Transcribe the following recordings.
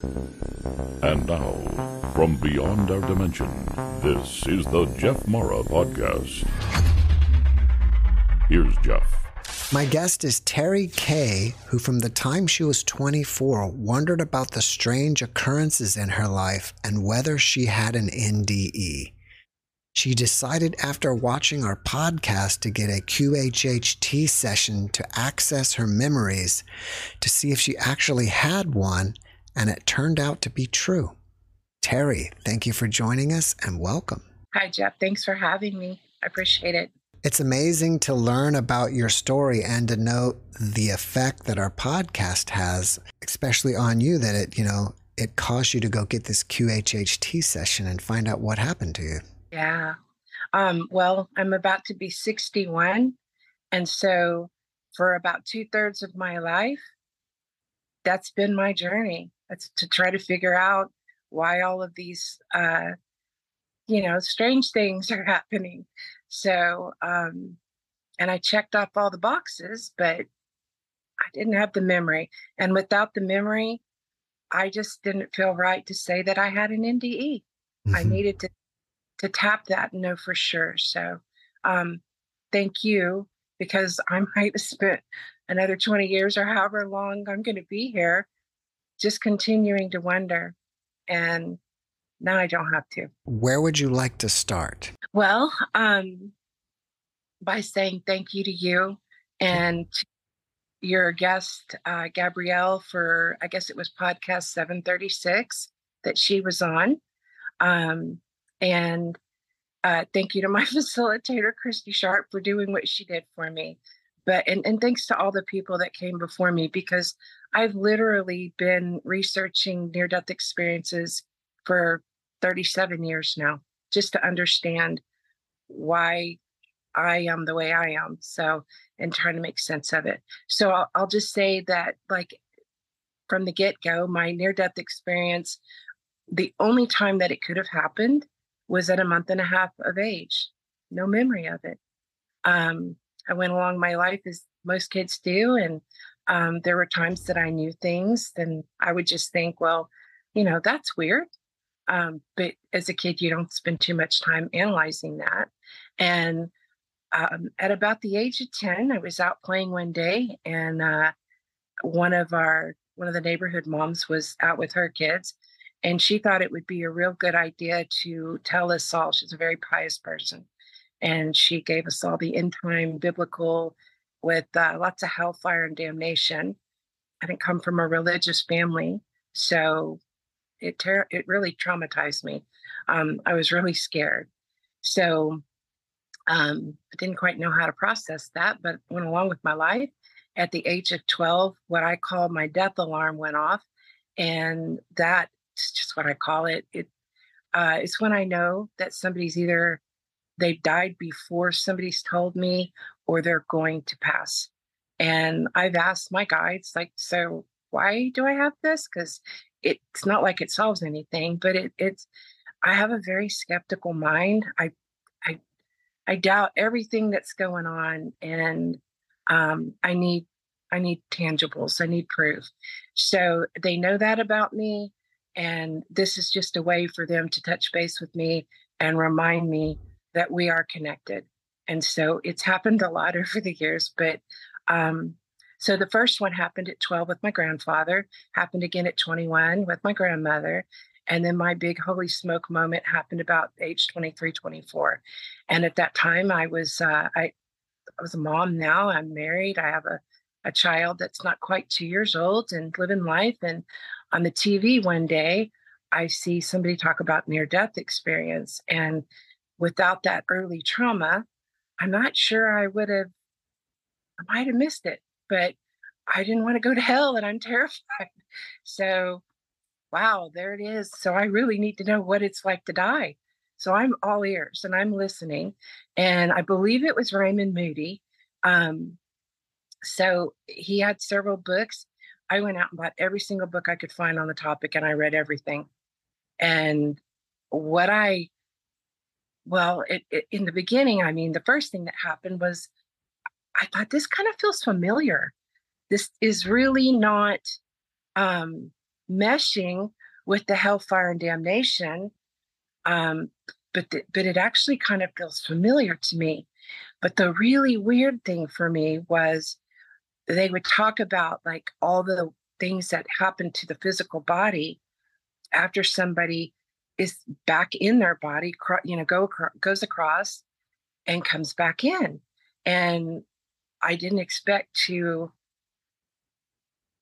And now, from beyond our dimension, this is the Jeff Mara Podcast. Here's Jeff. My guest is Terri Kay, who from the time she was 24 wondered about the strange occurrences in her life and whether she had an NDE. She decided after watching our podcast to get a QHHT session to access her memories to see if she actually had one, and it turned out to be true. Terri, thank you for joining us and welcome. Hi, Jeff. Thanks for having me. I appreciate it. It's amazing to learn about your story and to know the effect that our podcast has, especially on you, that it, you know, it caused you to go get this QHHT session and find out what happened to you. Yeah. Um, well, I'm about to be 61. And so for about two thirds of my life, that's been my journey. That's to try to figure out why all of these, uh, you know, strange things are happening. So, um, and I checked off all the boxes, but I didn't have the memory. And without the memory, I just didn't feel right to say that I had an NDE. Mm-hmm. I needed to to tap that and know for sure. So, um, thank you because I might have spent another 20 years or however long I'm going to be here just continuing to wonder. And now I don't have to. Where would you like to start? Well, um, by saying thank you to you and your guest, uh, Gabrielle, for I guess it was podcast 736 that she was on. Um, and uh, thank you to my facilitator, Christy Sharp, for doing what she did for me. But and, and thanks to all the people that came before me because I've literally been researching near death experiences for 37 years now, just to understand why I am the way I am. So, and trying to make sense of it. So, I'll, I'll just say that, like, from the get go, my near death experience, the only time that it could have happened was at a month and a half of age. No memory of it. Um, I went along my life as most kids do, and um, there were times that I knew things, and I would just think, well, you know, that's weird. Um, but as a kid, you don't spend too much time analyzing that. And um, at about the age of 10, I was out playing one day, and uh, one of our one of the neighborhood moms was out with her kids, and she thought it would be a real good idea to tell us all. She's a very pious person. And she gave us all the end time biblical with uh, lots of hellfire and damnation. I didn't come from a religious family. So it, ter- it really traumatized me. Um, I was really scared. So um, I didn't quite know how to process that, but went along with my life. At the age of 12, what I call my death alarm went off. And that's just what I call it. It uh, it's when I know that somebody's either they died before somebody's told me or they're going to pass. And I've asked my guides, like, so why do I have this? Because it's not like it solves anything, but it, it's I have a very skeptical mind. I I I doubt everything that's going on, and um, I need I need tangibles. I need proof. So they know that about me. And this is just a way for them to touch base with me and remind me that we are connected. And so it's happened a lot over the years. But um, so the first one happened at 12 with my grandfather, happened again at 21 with my grandmother. And then my big holy smoke moment happened about age 23, 24. And at that time, I was, uh, I, I was a mom now. I'm married. I have a, a child that's not quite two years old and living life. And on the TV one day, I see somebody talk about near death experience. And without that early trauma, I'm not sure I would have, I might have missed it, but I didn't want to go to hell and I'm terrified. So wow, there it is. So I really need to know what it's like to die. So I'm all ears and I'm listening. And I believe it was Raymond Moody. Um, so he had several books. I went out and bought every single book I could find on the topic and I read everything. And what I, well, it, it, in the beginning, I mean, the first thing that happened was I thought this kind of feels familiar. This is really not um, meshing with the hellfire and damnation. Um, but but it actually kind of feels familiar to me. But the really weird thing for me was they would talk about like all the things that happen to the physical body after somebody is back in their body, you know, go goes across and comes back in. And I didn't expect to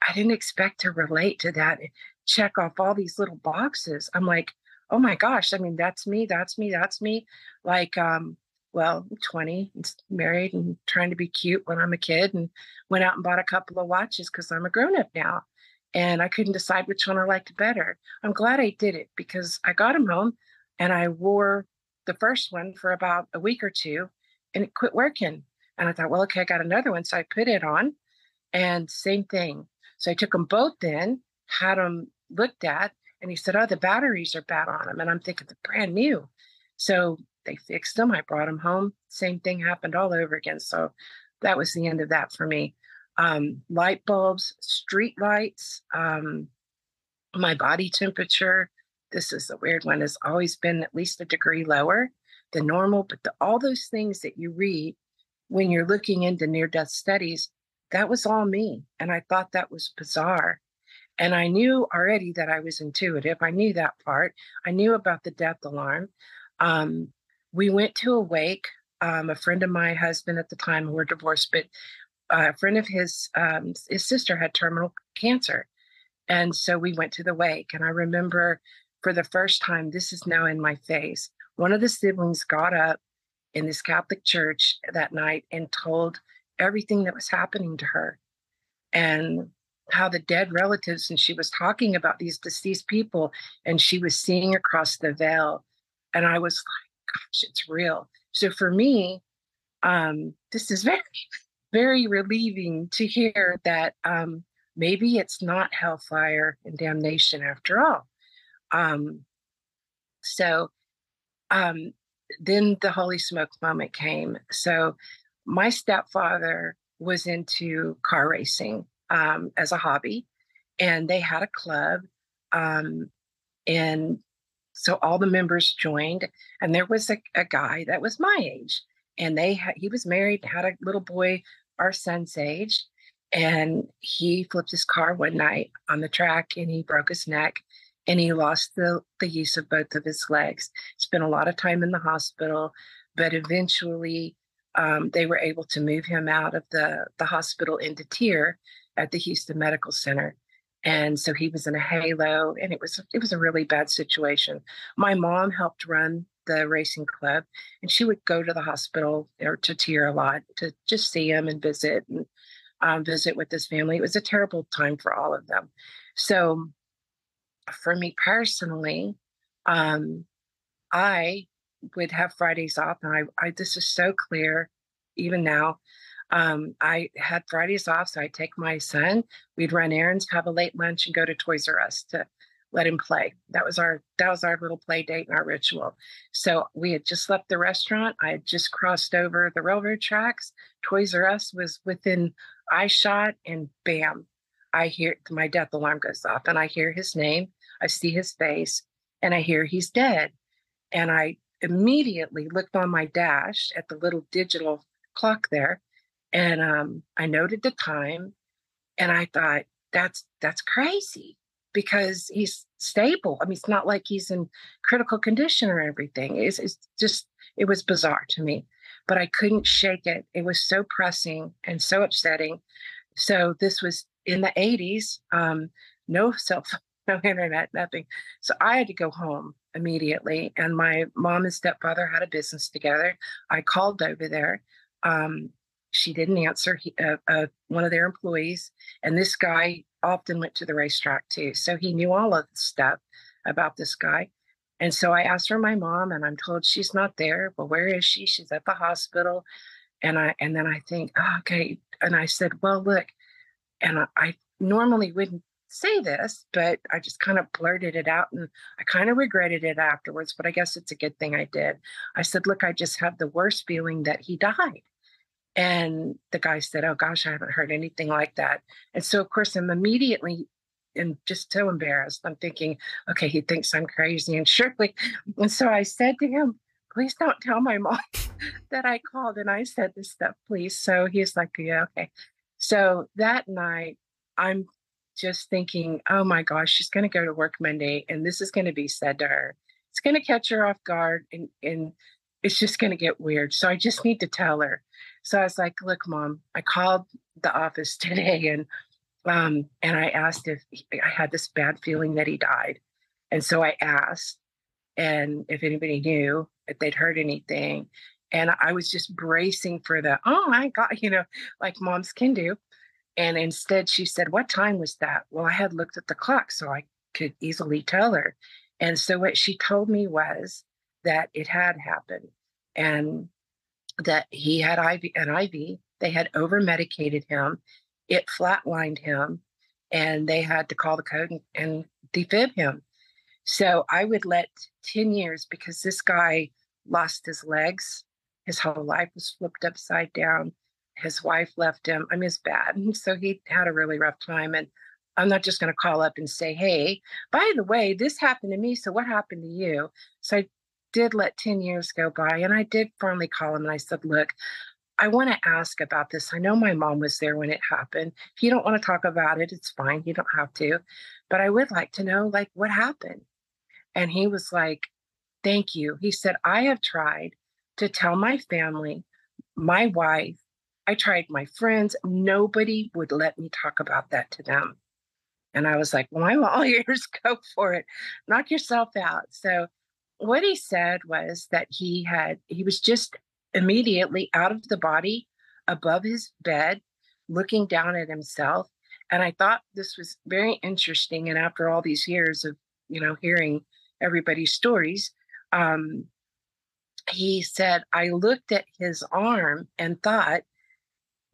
I didn't expect to relate to that, check off all these little boxes. I'm like, oh my gosh, I mean, that's me, that's me, that's me. Like, um, well, I'm 20, married and trying to be cute when I'm a kid, and went out and bought a couple of watches because I'm a grown up now. And I couldn't decide which one I liked better. I'm glad I did it because I got them home and I wore the first one for about a week or two and it quit working. And I thought, well, okay, I got another one. So I put it on and same thing. So I took them both in, had them looked at, and he said, Oh, the batteries are bad on them. And I'm thinking, they're brand new. So they fixed them. I brought them home. Same thing happened all over again. So that was the end of that for me. Um, light bulbs, street lights, um, my body temperature. This is the weird one, has always been at least a degree lower than normal. But the, all those things that you read when you're looking into near death studies, that was all me. And I thought that was bizarre. And I knew already that I was intuitive. I knew that part. I knew about the death alarm. Um, we went to a wake. Um, a friend of my husband at the time, who were divorced, but a friend of his, um, his sister had terminal cancer. And so we went to the wake. And I remember for the first time, this is now in my face. One of the siblings got up in this Catholic church that night and told everything that was happening to her and how the dead relatives, and she was talking about these deceased people, and she was seeing across the veil. And I was like, gosh, it's real. So for me, um, this is very, very relieving to hear that um, maybe it's not hellfire and damnation after all. Um, so um, then the holy smoke moment came. So my stepfather was into car racing um, as a hobby, and they had a club. Um, and so all the members joined, and there was a, a guy that was my age, and they ha- he was married, had a little boy our son's age, and he flipped his car one night on the track, and he broke his neck, and he lost the the use of both of his legs. Spent a lot of time in the hospital, but eventually um, they were able to move him out of the, the hospital into TIRR at the Houston Medical Center. And so he was in a halo, and it was it was a really bad situation. My mom helped run the racing club, and she would go to the hospital or to TIRR a lot to just see him and visit and um, visit with his family. It was a terrible time for all of them. So, for me personally, um, I would have Fridays off, and I, I this is so clear, even now. Um, I had Fridays off, so I'd take my son. We'd run errands, have a late lunch, and go to Toys R Us to let him play. That was our that was our little play date and our ritual. So we had just left the restaurant. I had just crossed over the railroad tracks. Toys R Us was within eye shot, and bam, I hear my death alarm goes off, and I hear his name. I see his face, and I hear he's dead. And I immediately looked on my dash at the little digital clock there and um, I noted the time and I thought that's that's crazy because he's stable. I mean, it's not like he's in critical condition or everything. It's, it's just it was bizarre to me, but I couldn't shake it. It was so pressing and so upsetting. So this was in the 80s. Um, no cell phone, no internet, nothing. So I had to go home immediately. And my mom and stepfather had a business together. I called over there. Um, she didn't answer. He, uh, uh, one of their employees, and this guy often went to the racetrack too. So he knew all of the stuff about this guy. And so I asked her my mom, and I'm told she's not there. Well, where is she? She's at the hospital. And I and then I think, oh, okay. And I said, well, look, and I, I normally wouldn't say this, but I just kind of blurted it out and I kind of regretted it afterwards, but I guess it's a good thing I did. I said, Look, I just have the worst feeling that he died. And the guy said, Oh gosh, I haven't heard anything like that. And so, of course, I'm immediately and just so embarrassed. I'm thinking, okay, he thinks I'm crazy. And surely, and so I said to him, please don't tell my mom that I called and I said this stuff, please. So he's like, yeah, okay. So that night, I'm just thinking, oh my gosh, she's going to go to work Monday and this is going to be said to her. It's going to catch her off guard and, and it's just going to get weird. So I just need to tell her. So I was like, look, mom, I called the office today and um, and I asked if he, I had this bad feeling that he died. And so I asked and if anybody knew if they'd heard anything. And I was just bracing for the, oh my God, you know, like moms can do. And instead, she said, What time was that? Well, I had looked at the clock so I could easily tell her. And so, what she told me was that it had happened and that he had IV, an IV. They had over medicated him, it flatlined him, and they had to call the code and, and defib him. So, I would let 10 years because this guy lost his legs. His whole life was flipped upside down his wife left him. I mean, it's bad. So he had a really rough time. And I'm not just going to call up and say, hey, by the way, this happened to me. So what happened to you? So I did let 10 years go by and I did finally call him and I said, look, I want to ask about this. I know my mom was there when it happened. If you don't want to talk about it, it's fine. You don't have to. But I would like to know, like, what happened? And he was like, thank you. He said, I have tried to tell my family, my wife, I tried my friends. Nobody would let me talk about that to them. And I was like, well, I'm all ears. Go for it. Knock yourself out. So what he said was that he had, he was just immediately out of the body above his bed, looking down at himself. And I thought this was very interesting. And after all these years of, you know, hearing everybody's stories, um, he said, I looked at his arm and thought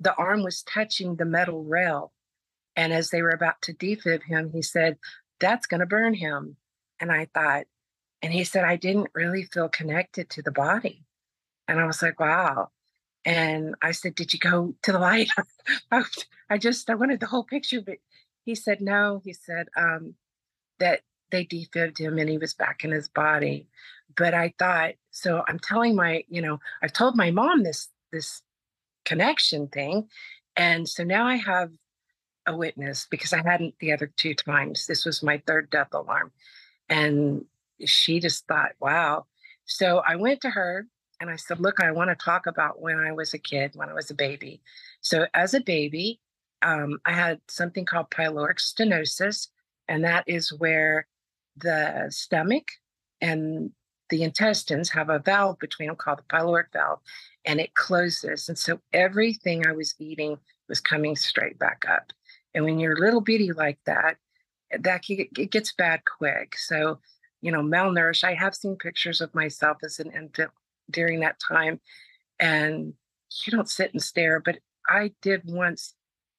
the arm was touching the metal rail. And as they were about to defib him, he said, That's going to burn him. And I thought, and he said, I didn't really feel connected to the body. And I was like, Wow. And I said, Did you go to the light? I just, I wanted the whole picture. But he said, No. He said um, that they defibbed him and he was back in his body. But I thought, so I'm telling my, you know, I've told my mom this, this connection thing. And so now I have a witness because I hadn't the other two times. This was my third death alarm. And she just thought, wow. So I went to her and I said, Look, I want to talk about when I was a kid, when I was a baby. So as a baby, um, I had something called pyloric stenosis, and that is where the stomach and the intestines have a valve between them called the pyloric valve, and it closes. And so everything I was eating was coming straight back up. And when you're little bitty like that, that it gets bad quick. So, you know, malnourished. I have seen pictures of myself as an infant during that time, and you don't sit and stare. But I did once,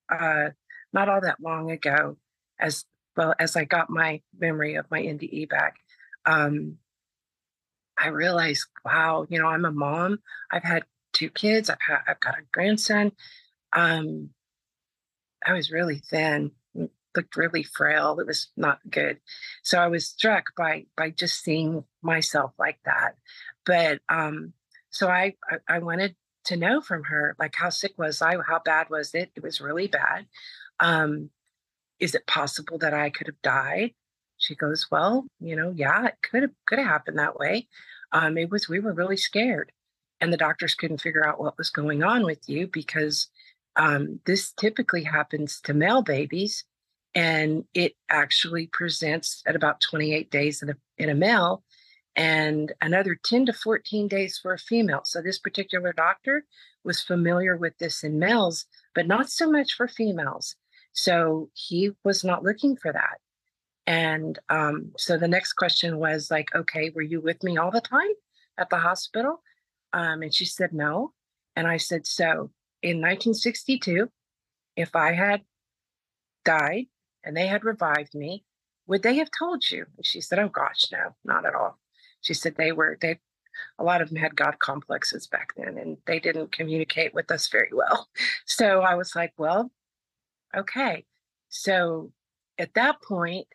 uh, not all that long ago, as well as I got my memory of my NDE back. Um, I realized, wow, you know, I'm a mom. I've had two kids. I've had, I've got a grandson. Um, I was really thin, looked really frail. It was not good. So I was struck by by just seeing myself like that. But um, so I, I I wanted to know from her, like how sick was I? How bad was it? It was really bad. Um, is it possible that I could have died? She goes, Well, you know, yeah, it could have could have happened that way. Um, it was we were really scared and the doctors couldn't figure out what was going on with you because um, this typically happens to male babies and it actually presents at about 28 days in a, in a male and another 10 to 14 days for a female. So this particular doctor was familiar with this in males, but not so much for females. So he was not looking for that. And um, so the next question was like, okay, were you with me all the time at the hospital? Um, and she said, no. And I said, so in 1962, if I had died and they had revived me, would they have told you? And she said, oh gosh, no, not at all. She said they were, they, a lot of them had God complexes back then and they didn't communicate with us very well. So I was like, well, okay. So at that point,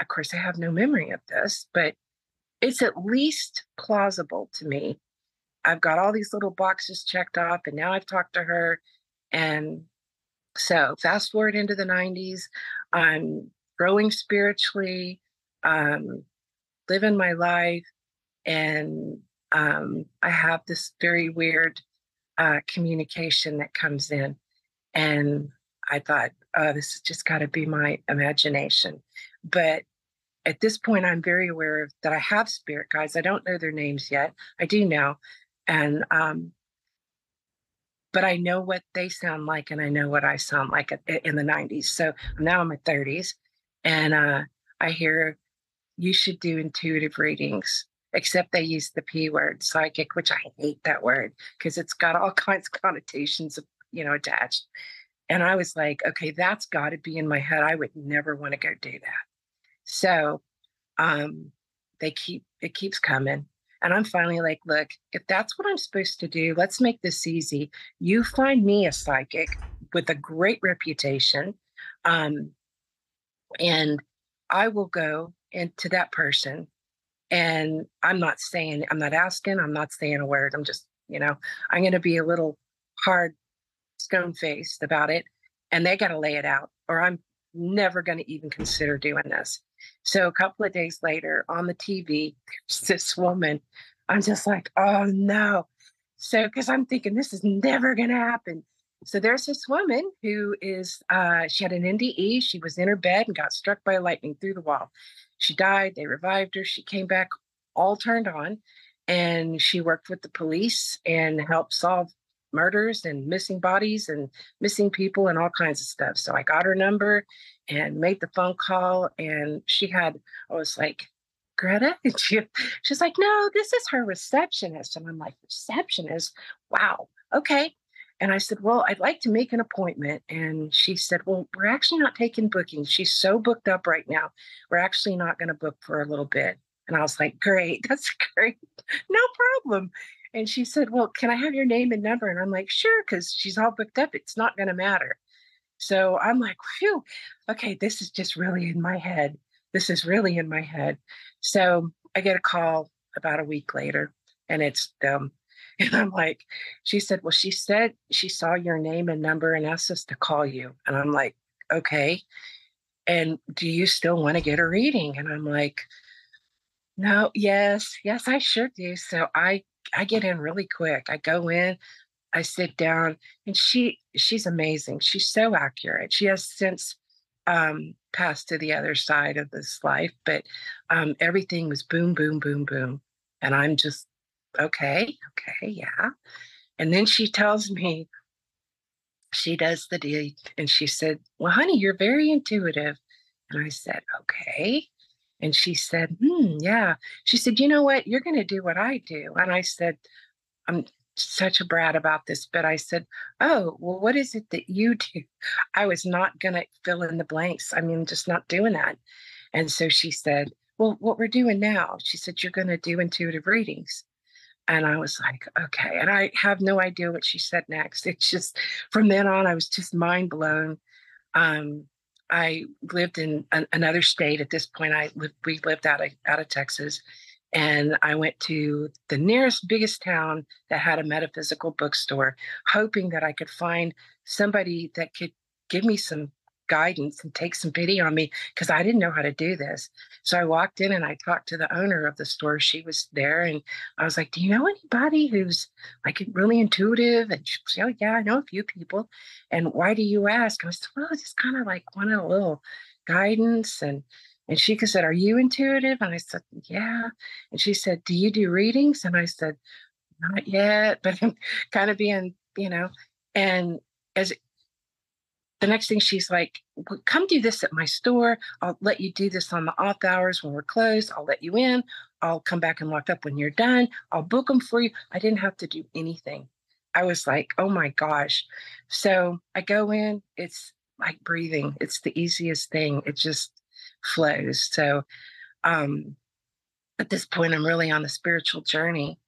of course, I have no memory of this, but it's at least plausible to me. I've got all these little boxes checked off, and now I've talked to her. And so, fast forward into the 90s, I'm growing spiritually, um, living my life, and um, I have this very weird uh, communication that comes in. And I thought, oh, this has just got to be my imagination. But at this point, I'm very aware of that I have spirit guides. I don't know their names yet. I do now. And, um, but I know what they sound like and I know what I sound like in the 90s. So now I'm in my 30s and uh, I hear you should do intuitive readings, except they use the P word, psychic, which I hate that word because it's got all kinds of connotations, you know, attached. And I was like, okay, that's got to be in my head. I would never want to go do that. So um, they keep, it keeps coming. And I'm finally like, look, if that's what I'm supposed to do, let's make this easy. You find me a psychic with a great reputation. Um, and I will go into that person. And I'm not saying, I'm not asking, I'm not saying a word. I'm just, you know, I'm going to be a little hard stone faced about it and they got to lay it out or i'm never going to even consider doing this so a couple of days later on the tv there's this woman. I'm just like oh no. So because i'm thinking this is never going to happen. So there's this woman who is uh, she had an nde she was in her bed and got struck by lightning through the wall. She died. They revived her. She came back all turned on and she worked with the police and helped solve murders and missing bodies and missing people and all kinds of stuff. So I got her number and made the phone call. And she had, I was like, Greta? And she, she's like, no, this is her receptionist. And I'm like, receptionist? Wow. Okay. And I said, well, I'd like to make an appointment. And she said, well, we're actually not taking bookings. She's so booked up right now. We're actually not going to book for a little bit. And I was like, great, that's great. No problem. And she said, Well, can I have your name and number? And I'm like, Sure, because she's all booked up. It's not going to matter. So I'm like, Phew, okay, this is just really in my head. This is really in my head. So I get a call about a week later and it's them. And I'm like, she said, Well, she said she saw your name and number and asked us to call you. And I'm like, Okay. And do you still want to get a reading? And I'm like, no, yes, yes, I sure do. So I I get in really quick. I go in, I sit down, and she she's amazing. She's so accurate. She has since um, passed to the other side of this life, but um, everything was boom, boom, boom, boom, and I'm just okay, okay, yeah. And then she tells me she does the deed, and she said, "Well, honey, you're very intuitive." And I said, "Okay." And she said, hmm, yeah. She said, you know what? You're going to do what I do. And I said, I'm such a brat about this, but I said, oh, well, what is it that you do? I was not going to fill in the blanks. I mean, just not doing that. And so she said, well, what we're doing now, she said, you're going to do intuitive readings. And I was like, okay. And I have no idea what she said next. It's just from then on, I was just mind blown. Um, I lived in an, another state at this point. I lived, we lived out of out of Texas, and I went to the nearest biggest town that had a metaphysical bookstore, hoping that I could find somebody that could give me some guidance and take some pity on me because I didn't know how to do this. So I walked in and I talked to the owner of the store. She was there and I was like, Do you know anybody who's like really intuitive? And she said, Oh, yeah, I know a few people. And why do you ask? I was, Well, just kind of like want a little guidance. And and she said, Are you intuitive? And I said, Yeah. And she said, Do you do readings? And I said, Not yet, but I'm kind of being, you know, and as the next thing she's like, well, come do this at my store. I'll let you do this on the off hours when we're closed. I'll let you in. I'll come back and lock up when you're done. I'll book them for you. I didn't have to do anything. I was like, oh my gosh. So I go in, it's like breathing. It's the easiest thing. It just flows. So um at this point, I'm really on a spiritual journey.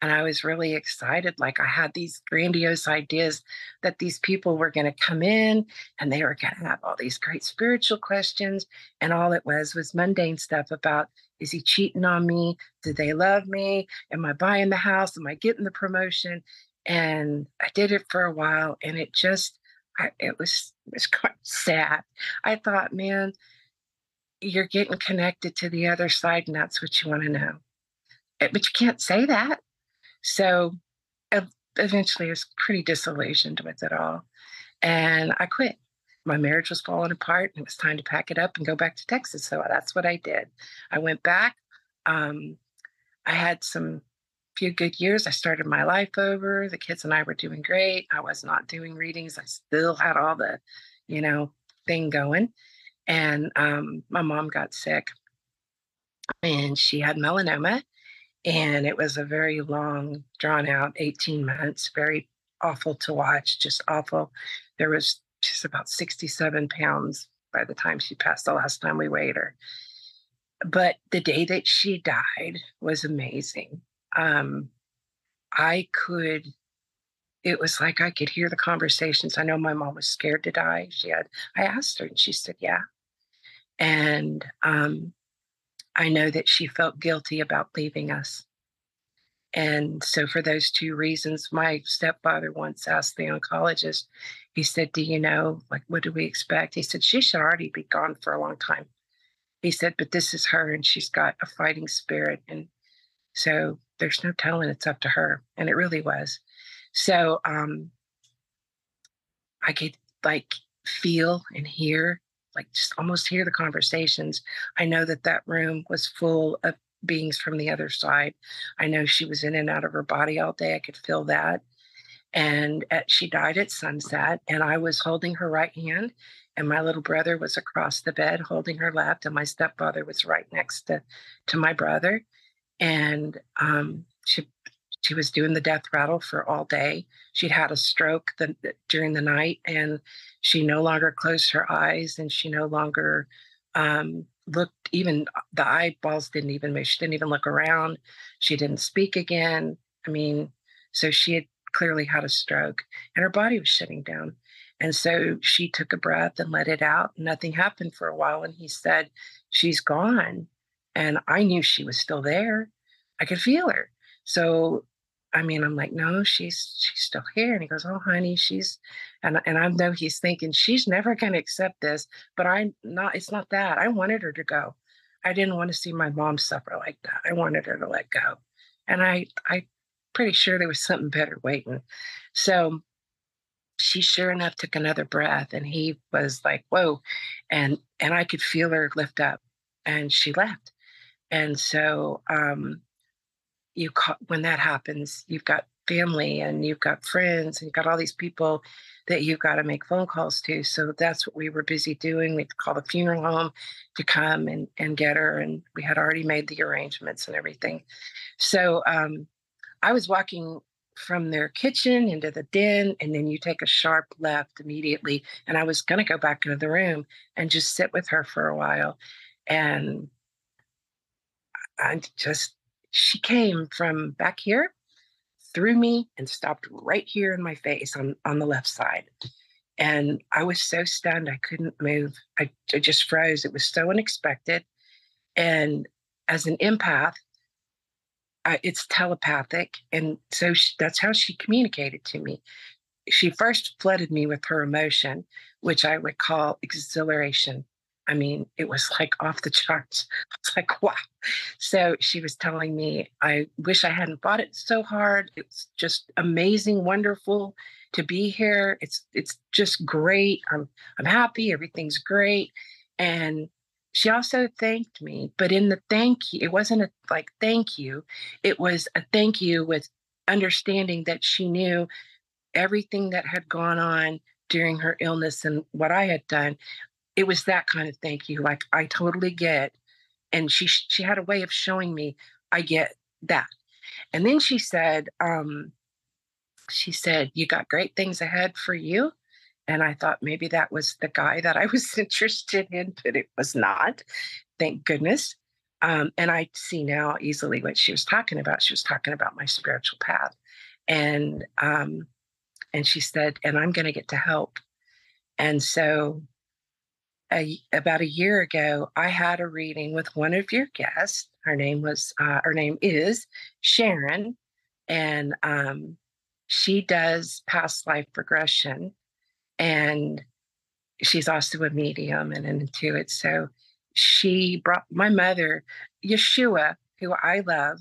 And I was really excited. Like I had these grandiose ideas that these people were going to come in and they were going to have all these great spiritual questions. And all it was was mundane stuff about is he cheating on me? Do they love me? Am I buying the house? Am I getting the promotion? And I did it for a while and it just, I, it was, it was quite sad. I thought, man, you're getting connected to the other side and that's what you want to know. Eh, but you can't say that so eventually I was pretty disillusioned with it all. And I quit. My marriage was falling apart and it was time to pack it up and go back to Texas. So that's what I did. I went back. Um, I had some few good years. I started my life over. The kids and I were doing great. I was not doing readings. I still had all the, you know, thing going. And um, my mom got sick and she had melanoma and it was a very long, drawn out 18 months, very awful to watch, just awful. There was just about 67 pounds by the time she passed the last time we weighed her. But the day that she died was amazing. Um, I could, it was like I could hear the conversations. I know my mom was scared to die. She had, I asked her and she said, yeah. And um, I know that she felt guilty about leaving us. And so, for those two reasons, my stepfather once asked the oncologist, he said, Do you know, like, what do we expect? He said, She should already be gone for a long time. He said, But this is her and she's got a fighting spirit. And so, there's no telling it's up to her. And it really was. So, um, I could like feel and hear like just almost hear the conversations. I know that that room was full of beings from the other side. I know she was in and out of her body all day. I could feel that. And at, she died at sunset, and I was holding her right hand, and my little brother was across the bed holding her left, and my stepfather was right next to, to my brother. And um, she she was doing the death rattle for all day. She'd had a stroke the, during the night, and she no longer closed her eyes, and she no longer um, looked. Even the eyeballs didn't even move. She didn't even look around. She didn't speak again. I mean, so she had clearly had a stroke, and her body was shutting down. And so she took a breath and let it out. Nothing happened for a while, and he said, "She's gone." And I knew she was still there. I could feel her. So I mean, I'm like, no, she's she's still here. And he goes, oh, honey, she's, and and I know he's thinking she's never going to accept this, but I'm not. It's not that. I wanted her to go. I didn't want to see my mom suffer like that. I wanted her to let go, and I I pretty sure there was something better waiting. So she sure enough took another breath, and he was like, whoa, and and I could feel her lift up, and she left, and so um you when that happens you've got family and you've got friends and you've got all these people that you've got to make phone calls to so that's what we were busy doing. We called the funeral home to come and, and get her and we had already made the arrangements and everything. So um, i was walking from their kitchen into the den and then you take a sharp left immediately and i was going to go back into the room and just sit with her for a while and i just she came from back here through me and stopped right here in my face on, on the left side. And I was so stunned, I couldn't move. I, I just froze. It was so unexpected. And as an empath, I, it's telepathic. And so she, that's how she communicated to me. She first flooded me with her emotion, which I would call exhilaration. I mean, it was like off the charts. I was like, wow. So she was telling me, I wish I hadn't fought it so hard. It's just amazing, wonderful to be here. It's it's just great. I'm I'm happy. Everything's great. And she also thanked me, but in the thank you, it wasn't a like thank you. It was a thank you with understanding that she knew everything that had gone on during her illness and what I had done, it was that kind of thank you. Like I totally get. And she she had a way of showing me I get that. And then she said, um, she said, You got great things ahead for you. And I thought maybe that was the guy that I was interested in, but it was not. Thank goodness. Um, and I see now easily what she was talking about. She was talking about my spiritual path. And um, and she said, and I'm going to get to help. And so a, about a year ago, I had a reading with one of your guests. Her name was, uh, her name is Sharon, and um, she does past life regression, and she's also a medium and an intuit. So she brought my mother, Yeshua, who I love.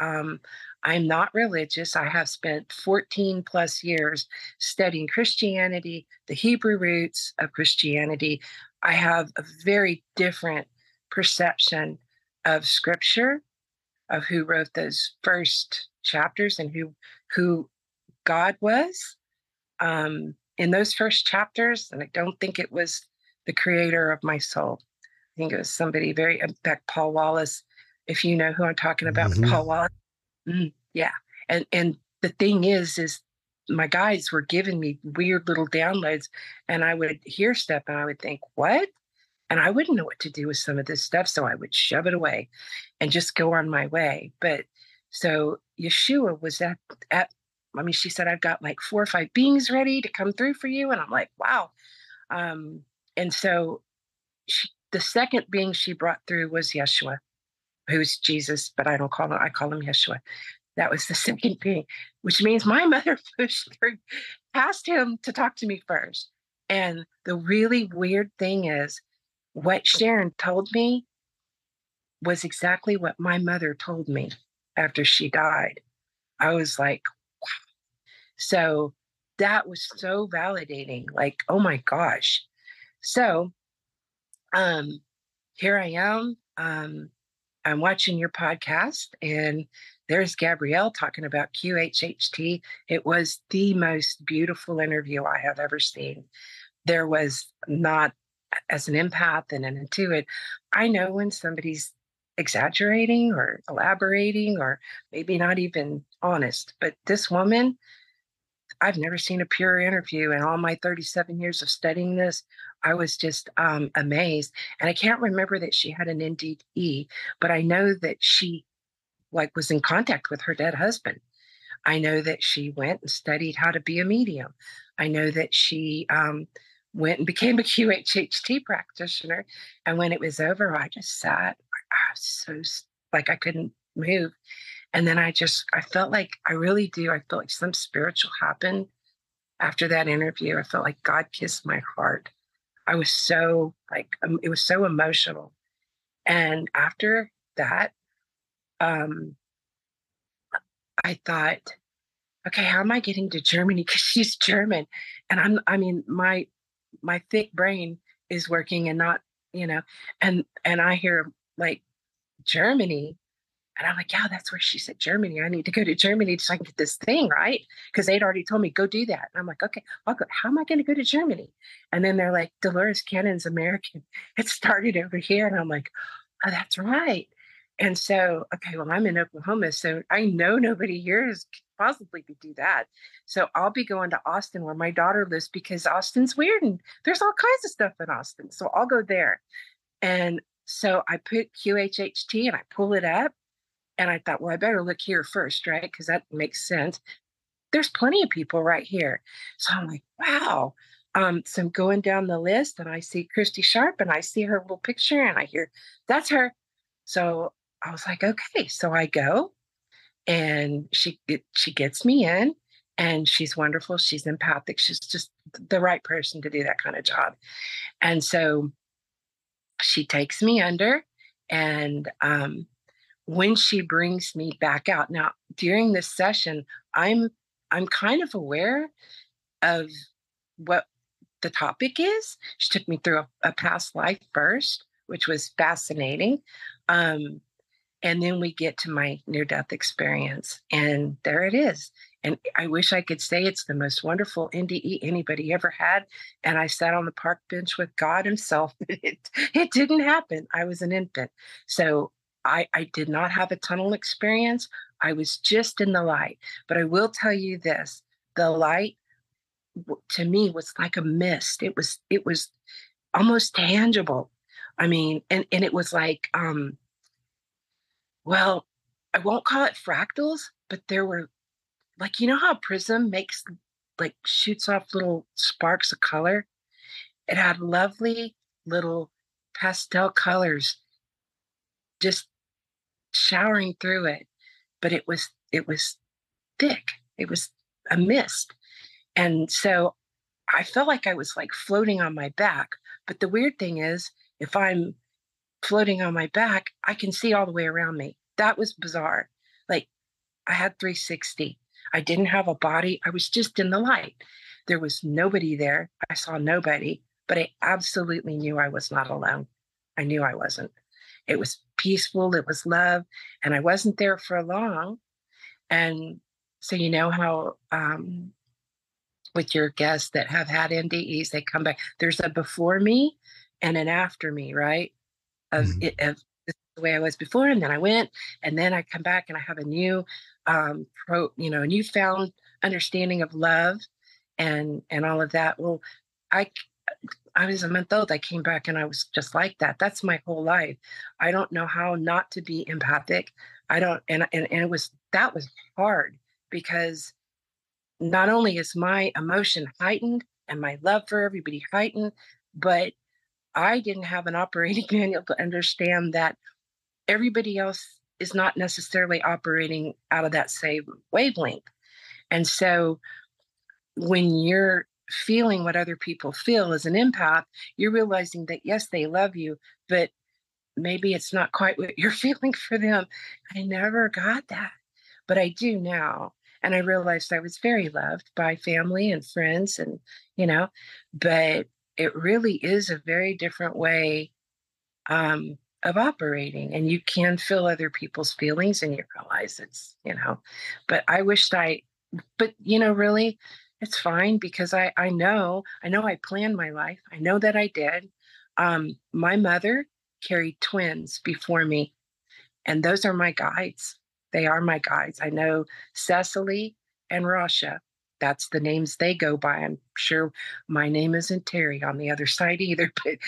Um, I'm not religious. I have spent 14 plus years studying Christianity, the Hebrew roots of Christianity. I have a very different perception of scripture, of who wrote those first chapters and who who God was. Um, in those first chapters, and I don't think it was the creator of my soul. I think it was somebody very, in fact, Paul Wallis. If you know who I'm talking about, mm-hmm. Paul Wallis Mm, yeah. And and the thing is, is my guides were giving me weird little downloads, and I would hear stuff, and I would think, what? And I wouldn't know what to do with some of this stuff, so I would shove it away, and just go on my way. But so Yeshua was at at. I mean, she said, I've got like four or five beings ready to come through for you. And I'm like, wow. Um, and so she, the second being she brought through was Yeshua who's Jesus, but I don't call him, I call him Yeshua. That was the second being, which means my mother pushed through past him to talk to me first. And the really weird thing is, what Sharon told me was exactly what my mother told me after she died. I was like, wow. So that was so validating. Like, oh my gosh. So um here I am. Um, I'm watching your podcast and there's Gabrielle talking about QHHT. It was the most beautiful interview I have ever seen. There was not, as an empath and an intuit, I know when somebody's exaggerating or elaborating or maybe not even honest. But this woman, I've never seen a pure interview in all my 37 years of studying this. I was just um, amazed. And I can't remember that she had an NDE, but I know that she like was in contact with her dead husband. I know that she went and studied how to be a medium. I know that she um, went and became a QHHT practitioner. And when it was over, I just sat. I was so like I couldn't move. And then I just I felt like I really do. I felt like some spiritual happened after that interview. I felt like God kissed my heart. I was so like um, it was so emotional. And after that, um, I thought, okay, how am I getting to Germany? Because she's German, and I'm. I mean, my my thick brain is working and not, you know, and and I hear like Germany, and I'm like, yeah, that's where she said Germany. I need to go to Germany so I can get this thing, right? Because they'd already told me, go do that. And I'm like, okay, I'll go. How am I going to go to Germany? And then they're like, Dolores Cannon's American. It started over here. And I'm like, oh, that's right. And so, okay, well, I'm in Oklahoma. So I know nobody here is possibly could do that. So I'll be going to Austin where my daughter lives because Austin's weird and there's all kinds of stuff in Austin. So I'll go there. And so I put QHHT and I pull it up and I thought, well, I better look here first, right? Because that makes sense. There's plenty of people right here. So I'm like, wow. Um, so I'm going down the list and I see Christy Sharp and I see her little picture and I hear, that's her. So I was like, okay. So I go and she she gets me in and she's wonderful. She's empathic. She's just the right person to do that kind of job. And so she takes me under and um, when she brings me back out now during this session i'm i'm kind of aware of what the topic is she took me through a, a past life first which was fascinating um, And then we get to my near death experience, and there it is. And I wish I could say it's the most wonderful NDE anybody ever had. And I sat on the park bench with God Himself. it, it didn't happen. I was an infant. So I, I did not have a tunnel experience. I was just in the light. But I will tell you this the light to me was like a mist. It was, it was almost tangible. I mean, and, and it was like, um, well, I won't call it fractals, but there were like you know how a prism makes like shoots off little sparks of color? It had lovely little pastel colors just showering through it but it was it was thick. It was a mist. And so i felt like i was like floating on my back but the weird thing is if i'm floating on my back i can see all the way around me that was bizarre like i had 360 I didn't have a body. I was just in the light. There was nobody there. I saw nobody, but I absolutely knew I was not alone. I knew I wasn't. It was peaceful, it was love, and I wasn't there for long. And so, you know how um, with your guests that have had NDEs, they come back. There's a before me and an after me, right? Of mm-hmm. it, of the way I was before, and then I went, and then I come back and I have a new um, pro, you know, a newfound understanding of love and and all of that. Well, I I was a month old. I came back and I was just like that. That's my whole life. I don't know how not to be empathic. I don't, and and, and it was that was hard because not only is my emotion heightened and my love for everybody heightened, but I didn't have an operating manual to understand that everybody else is not necessarily operating out of that same wavelength. And so when you're feeling what other people feel as an empath, you're realizing that yes, they love you, but maybe it's not quite what you're feeling for them. I never got that, but I do now. And I realized I was very loved by family and friends, and you know, but it really is a very different way um, of operating and you can feel other people's feelings and you realize it's you know but i wished i but you know really it's fine because i i know i know i planned my life i know that i did um my mother carried twins before me and those are my guides they are my guides i know cecily and rasha that's the names they go by. I'm sure my name isn't Terri on the other side either, but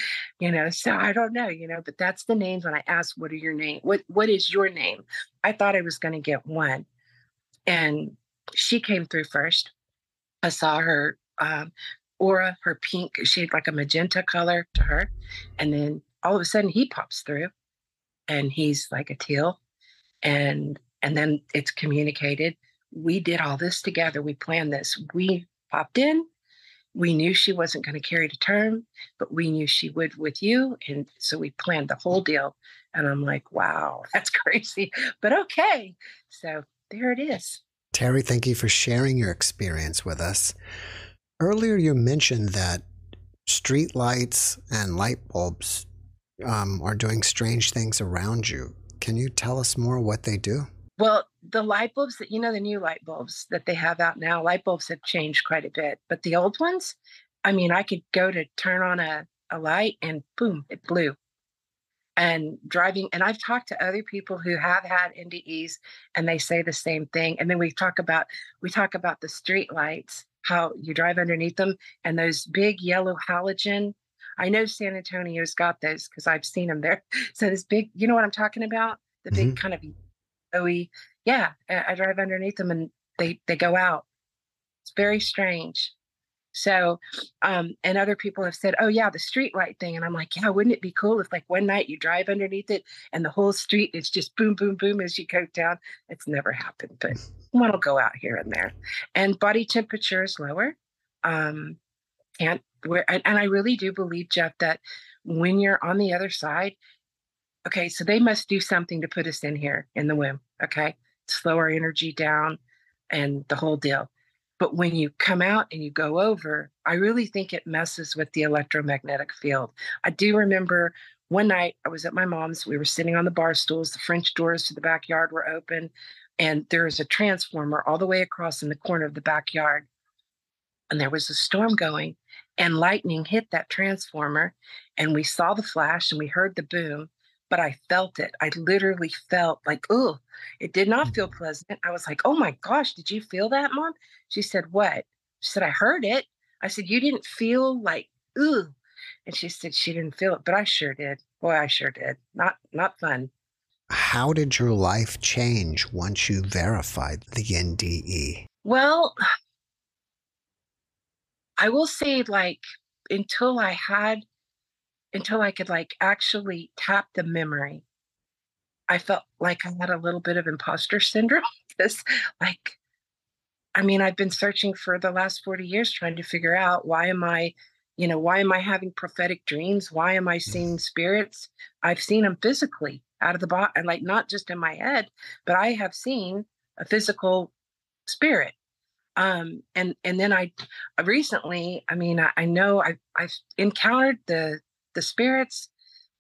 you know, so I don't know, you know, but that's the names when I ask, what are your name? What what is your name? I thought I was gonna get one. And she came through first. I saw her um, aura, her pink, she had like a magenta color to her. And then all of a sudden he pops through and he's like a teal. And and then it's communicated we did all this together. We planned this. We popped in. We knew she wasn't going to carry to term, but we knew she would with you. And so we planned the whole deal. And I'm like, wow, that's crazy, but okay. So there it is. Terri, thank you for sharing your experience with us. Earlier, you mentioned that street lights and light bulbs um, are doing strange things around you. Can you tell us more what they do? Well, the light bulbs that you know the new light bulbs that they have out now, light bulbs have changed quite a bit. But the old ones, I mean, I could go to turn on a, a light and boom, it blew. And driving, and I've talked to other people who have had NDEs and they say the same thing. And then we talk about we talk about the street lights, how you drive underneath them, and those big yellow halogen. I know San Antonio's got those because I've seen them there. So this big, you know what I'm talking about? The big mm-hmm. kind of we, yeah, I drive underneath them and they they go out. It's very strange. So, um, and other people have said, "Oh yeah, the street light thing," and I'm like, "Yeah, wouldn't it be cool if like one night you drive underneath it and the whole street is just boom, boom, boom as you go down?" It's never happened, but one will go out here and there. And body temperature is lower. Um, can't where, and, and I really do believe, Jeff, that when you're on the other side, okay, so they must do something to put us in here in the womb, okay? Slow our energy down and the whole deal. But when you come out and you go over, I really think it messes with the electromagnetic field. I do remember one night I was at my mom's. We were sitting on the bar stools. The French doors to the backyard were open, and there was a transformer all the way across in the corner of the backyard. And there was a storm going, and lightning hit that transformer. And we saw the flash and we heard the boom, but I felt it. I literally felt like, oh, it did not feel Mm. pleasant. I was like, oh my gosh, did you feel that, mom? She said, what? She said, I heard it. I said, you didn't feel like, ooh. And she said she didn't feel it, but I sure did. Boy, I sure did. Not not fun. How did your life change once you verified the? NDE? Well, I will say like until I had until I could like actually tap the memory, I felt like I had a little bit of imposter syndrome because like I mean, I've been searching for the last 40 years trying to figure out why am I, you know, why am I having prophetic dreams? Why am I seeing spirits? I've seen them physically out of the body, and like not just in my head, but I have seen a physical spirit. Um, and and then I I recently, I mean, I, I know I've I've encountered the the spirits,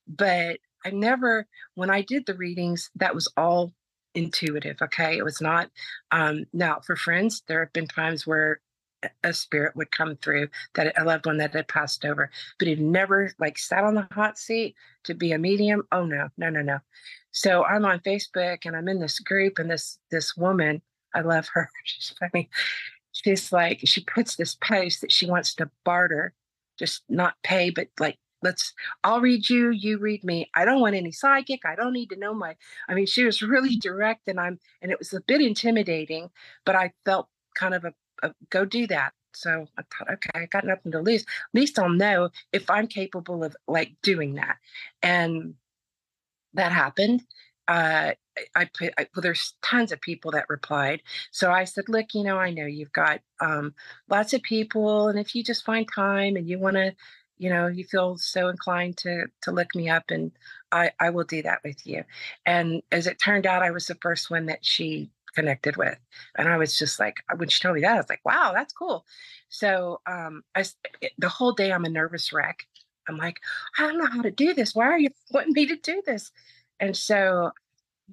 but I never when I did the readings, that was all intuitive. Okay. It was not um now for friends, there have been times where a spirit would come through that a loved one that had passed over, but it never like sat on the hot seat to be a medium. Oh no, no, no, no. So I'm on Facebook and I'm in this group and this this woman, I love her. She's funny. She's like, she puts this post that she wants to barter, just not pay, but like let's I'll read you, you read me. I don't want any psychic. I don't need to know my I mean, she was really direct and I'm and it was a bit intimidating, but I felt kind of a, a go do that. So I thought, okay, I got nothing to lose. At least I'll know if I'm capable of like doing that. And that happened. Uh, I, I put, I, well, there's tons of people that replied. So I said, look, you know, I know you've got um, lots of people, and if you just find time and you want to, you know, you feel so inclined to to look me up, and I I will do that with you. And as it turned out, I was the first one that she connected with, and I was just like, when she told me that, I was like, wow, that's cool. So um, i the whole day I'm a nervous wreck. I'm like, I don't know how to do this. Why are you wanting me to do this? And so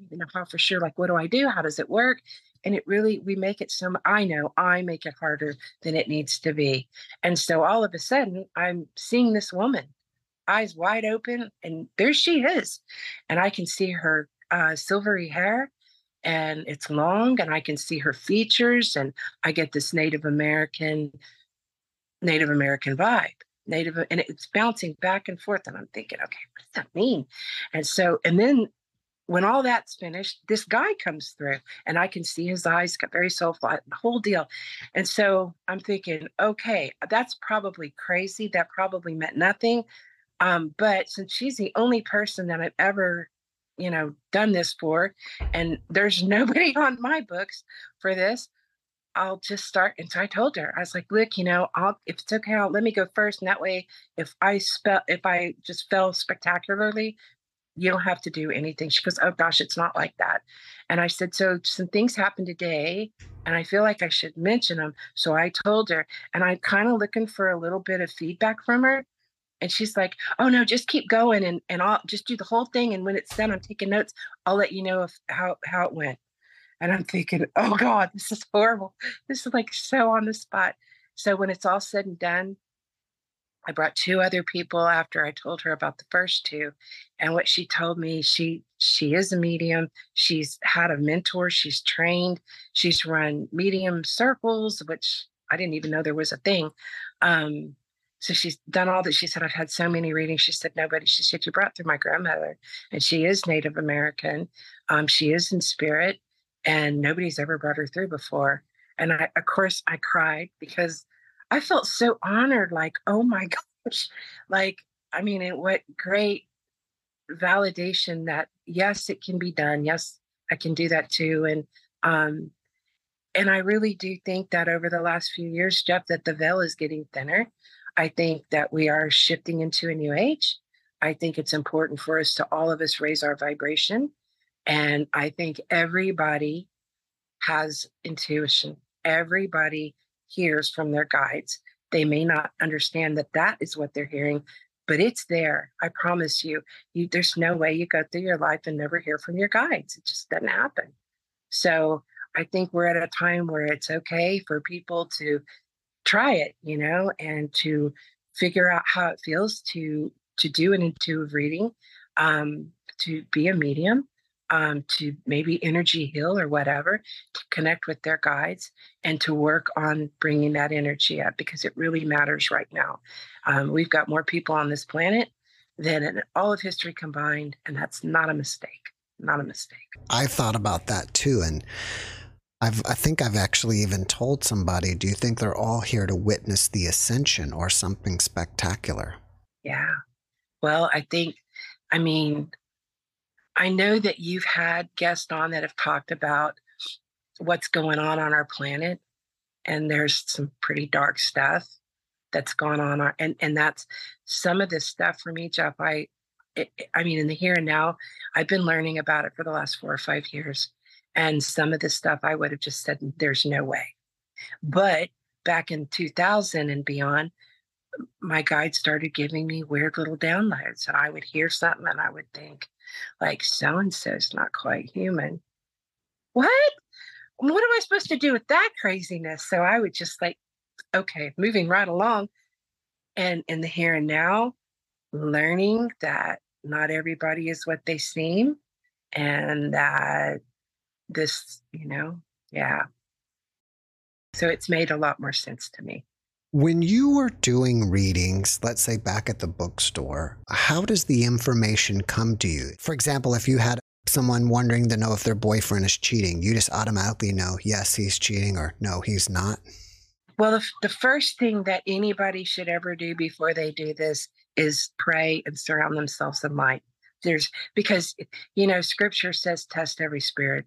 even know how for sure, like, what do I do? How does it work? And it really, we make it so, I know I make it harder than it needs to be. And so all of a sudden, I'm seeing this woman, eyes wide open, and there she is. And I can see her uh, silvery hair and it's long, and I can see her features, and I get this Native American, Native American vibe. Native, and it's bouncing back and forth. And I'm thinking, okay, what does that mean? And so, and then when all that's finished, this guy comes through and I can see his eyes got very soulful, the whole deal. And so I'm thinking, okay, that's probably crazy. That probably meant nothing. Um, but since she's the only person that I've ever, you know, done this for, and there's nobody on my books for this, I'll just start. And so I told her, I was like, look, you know, I'll if it's okay, I'll let me go first. And that way, if I spell if I just fell spectacularly, you don't have to do anything. She goes, Oh gosh, it's not like that. And I said, So some things happened today, and I feel like I should mention them. So I told her, and I'm kind of looking for a little bit of feedback from her. And she's like, Oh no, just keep going and, and I'll just do the whole thing. And when it's done, I'm taking notes. I'll let you know if how how it went. And I'm thinking, oh God, this is horrible. This is like so on the spot. So when it's all said and done, I brought two other people after I told her about the first two. And what she told me, she she is a medium. She's had a mentor, she's trained, she's run medium circles, which I didn't even know there was a thing. Um, so she's done all that. She said, I've had so many readings. She said, nobody. She said, you brought through my grandmother, and she is Native American. Um, she is in spirit, and nobody's ever brought her through before. And I, of course, I cried because I felt so honored. Like, oh my gosh, like, I mean, what great validation that yes, it can be done. Yes, I can do that too. And um, and I really do think that over the last few years, Jeff, that the veil is getting thinner. I think that we are shifting into a new age. I think it's important for us to all of us raise our vibration. And I think everybody has intuition. Everybody hears from their guides. They may not understand that that is what they're hearing, but it's there. I promise you. You there's no way you go through your life and never hear from your guides. It just doesn't happen. So I think we're at a time where it's okay for people to try it, you know, and to figure out how it feels to to do an intuitive reading, um, to be a medium, um, to maybe energy heal or whatever, to connect with their guides and to work on bringing that energy up because it really matters right now. Um, we've got more people on this planet than in all of history combined, and that's not a mistake. Not a mistake. I thought about that too, and I've, I think I've actually even told somebody, do you think they're all here to witness the ascension or something spectacular? Yeah. Well, I think, I mean, I know that you've had guests on that have talked about what's going on on our planet, and there's some pretty dark stuff that's gone on. And and that's some of this stuff for me, Jeff. I, it, I mean, in the here and now, I've been learning about it for the last four or five years, and some of this stuff I would have just said, "There's no way," but back in 2000 and beyond, my guide started giving me weird little downloads, and I would hear something and I would think, like so and so's not quite human. What? What am I supposed to do with that craziness? So I would just like, okay, moving right along. And in the here and now, learning that not everybody is what they seem and that this, you know, yeah. So it's made a lot more sense to me. When you were doing readings, let's say back at the bookstore, how does the information come to you? For example, if you had someone wondering to know if their boyfriend is cheating, you just automatically know, yes, he's cheating or no, he's not? Well, the, first thing that anybody should ever do before they do this is pray and surround themselves in light. There's because, you know, scripture says test every spirit.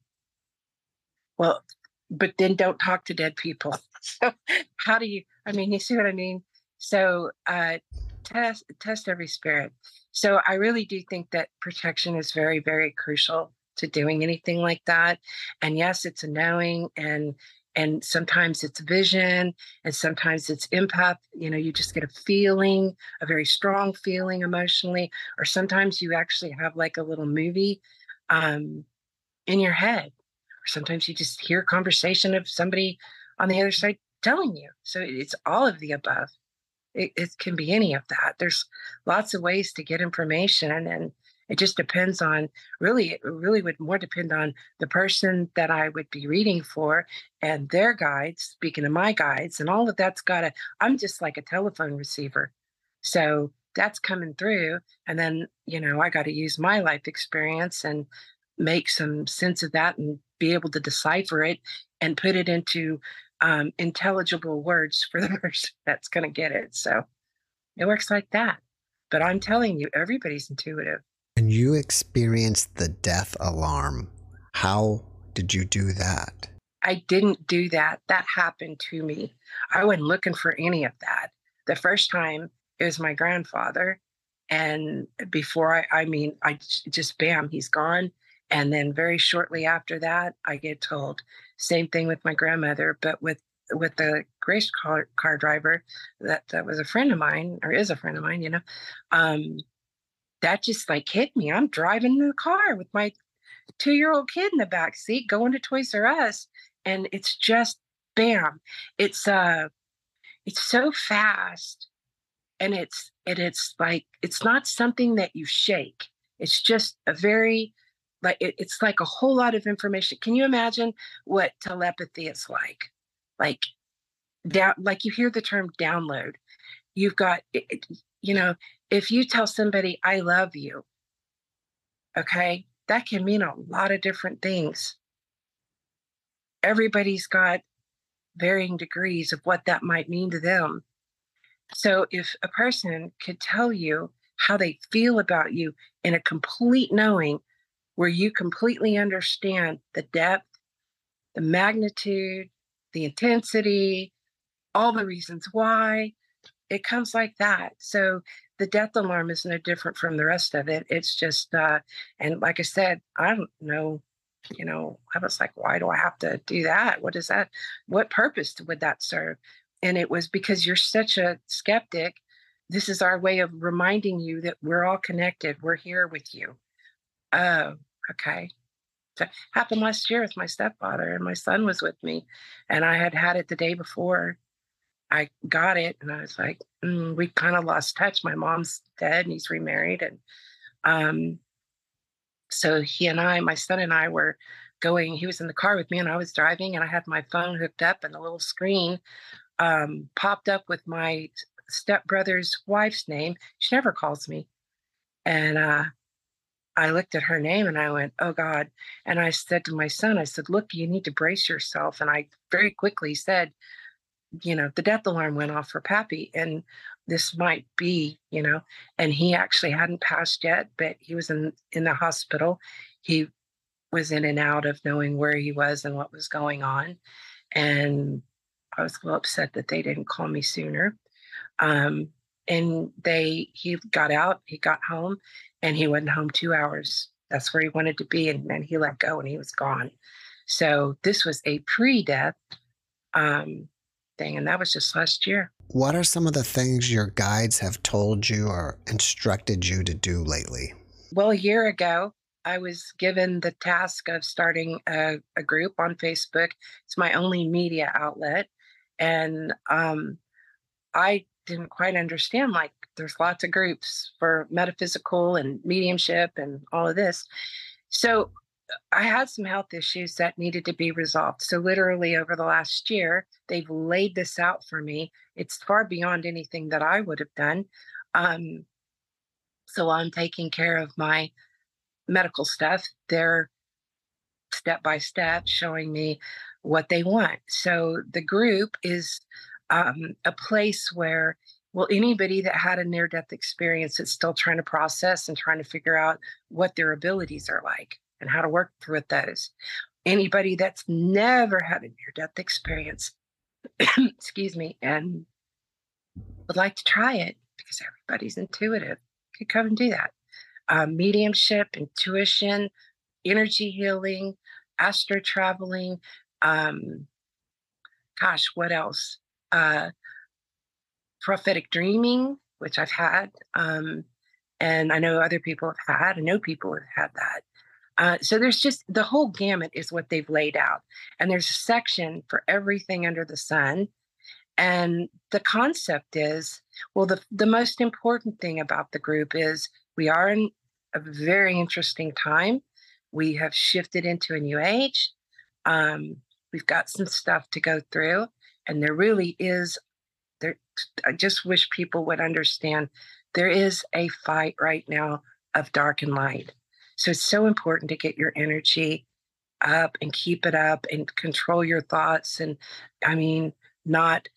Well, but then don't talk to dead people. So how do you I mean, you see what I mean? So uh test test every spirit. So I really do think that protection is very, very crucial to doing anything like that. And yes, it's a knowing and and sometimes it's vision and sometimes it's empath you know you just get a feeling a very strong feeling emotionally or sometimes you actually have like a little movie um, in your head or sometimes you just hear a conversation of somebody on the other side telling you. So it's all of the above. It, it can be any of that. There's lots of ways to get information, and it just depends on really, it really would more depend on the person that I would be reading for and their guides, speaking of my guides, and all of that's got to, I'm just like a telephone receiver. So that's coming through. And then, you know, I got to use my life experience and make some sense of that and be able to decipher it and put it into um, intelligible words for the person that's going to get it. So it works like that. But I'm telling you, everybody's intuitive. When you experienced the death alarm, how did you do that? I didn't do that. That happened to me. I wasn't looking for any of that. The first time it was my grandfather. And before I, I mean, I just bam, he's gone. And then very shortly after that, I get told same thing with my grandmother, but with with the grace car, car driver that, that was a friend of mine or is a friend of mine, you know, um, that just like hit me. I'm driving in the car with my two year old kid in the back seat going to Toys R Us, and it's just bam. It's uh, it's so fast, and it's and it's like it's not something that you shake. It's just a very like it, it's like a whole lot of information. Can you imagine what telepathy is like? Like down like you hear the term download. You've got it, you know if you tell somebody i love you okay that can mean a lot of different things. Everybody's got varying degrees of what that might mean to them. So if a person could tell you how they feel about you in a complete knowing where you completely understand the depth, the magnitude, the intensity, all the reasons why. It comes like that. So the death alarm is no different from the rest of it. It's just, uh, and like I said, I don't know, you know, I was like, why do I have to do that? What is that? What purpose would that serve? And it was because you're such a skeptic this is our way of reminding you that we're all connected. We're here with you. Oh, okay. So happened last year with my stepfather, and my son was with me, and I had had it the day before. I got it, and I was like, mm, we kind of lost touch. My mom's dead, and he's remarried, and um, so he and I, my son and I, were going. He was in the car with me, and I was driving, and I had my phone hooked up, and the little screen um, popped up with my stepbrother's wife's name. She never calls me, and uh, I looked at her name and I went, oh God. And I said to my son, I said, look, you need to brace yourself. And I very quickly said, you know, the death alarm went off for Pappy and this might be, you know, and he actually hadn't passed yet, but he was in, in the hospital. He was in and out of knowing where he was and what was going on. And I was a little upset that they didn't call me sooner. Um, and they he got out he got home and he went home two hours. That's where he wanted to be and then he let go and he was gone. So this was a pre-death um, thing and that was just last year. What are some of the things your guides have told you or instructed you to do lately? Well a year ago i was given the task of starting a, a group on facebook. It's my only media outlet and um, i didn't quite understand like there's lots of groups for metaphysical and mediumship and all of this. So i had some health issues that needed to be resolved. So literally over the last year they've laid this out for me. It's far beyond anything that i would have done. Um, so i'm taking care of my medical stuff. They're step by step showing me what they want. So the group is um, a place where well anybody that had a near death experience that's still trying to process and trying to figure out what their abilities are like and how to work with those anybody that's never had a near death experience excuse me and would like to try it because everybody's intuitive could come and do that. Um, mediumship intuition energy healing astro traveling um, gosh what else? Uh, prophetic dreaming, which I've had. Um, and I know other people have had, I know people have had that. Uh, so there's just the whole gamut is what they've laid out. And there's a section for everything under the sun. And the concept is well, the, the most important thing about the group is we are in a very interesting time. We have shifted into a new age. Um, we've got some stuff to go through and there really is there i just wish people would understand there is a fight right now of dark and light. So it's so important to get your energy up and keep it up and control your thoughts and i mean not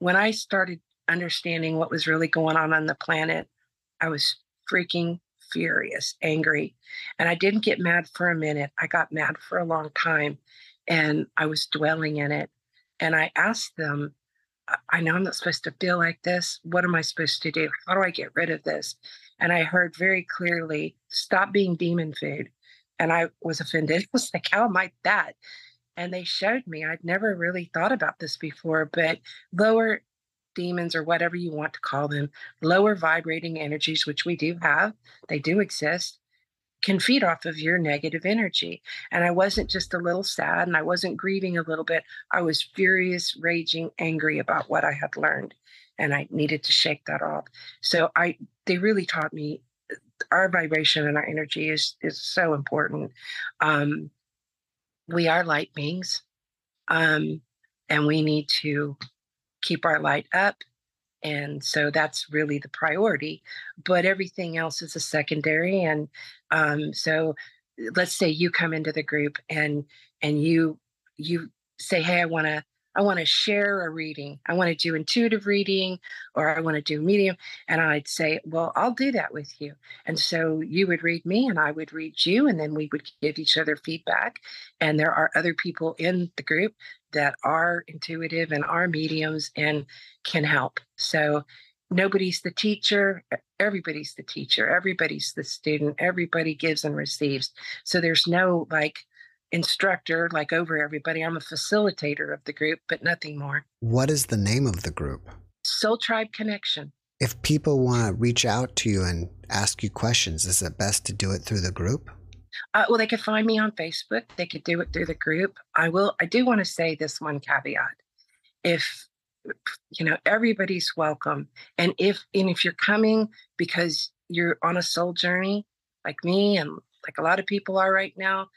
when i started understanding what was really going on on the planet i was freaking furious angry and i didn't get mad for a minute. I got mad for a long time and i was dwelling in it and I asked them, I know I'm not supposed to feel like this. What am I supposed to do? How do I get rid of this? And I heard very clearly, stop being demon food. And I was offended. I was like, how am I that? And they showed me, I'd never really thought about this before, but lower demons or whatever you want to call them, lower vibrating energies, which we do have, they do exist, can feed off of your negative energy. And I wasn't just a little sad and I wasn't grieving a little bit. I was furious, raging, angry about what I had learned. And I needed to shake that off. So I they really taught me our vibration and our energy is is so important. Um, we are light beings. Um, and we need to keep our light up and so that's really the priority but everything else is a secondary and um, so let's say you come into the group and and you you say hey i want to I want to share a reading. I want to do intuitive reading or I want to do medium. And I'd say, well, I'll do that with you. And so you would read me and I would read you, and then we would give each other feedback. And there are other people in the group that are intuitive and are mediums and can help. So nobody's the teacher, everybody's the teacher, everybody's the student, everybody gives and receives. So there's no like instructor like over everybody. I'm a facilitator of the group, but nothing more. What is the name of the group? Soul Tribe Connection. If people want to reach out to you and ask you questions, is it best to do it through the group? Uh, well, they could find me on Facebook. They could do it through the group. I will. I do want to say this one caveat: if you know everybody's welcome, and if and if you're coming because you're on a soul journey like me and like a lot of people are right now,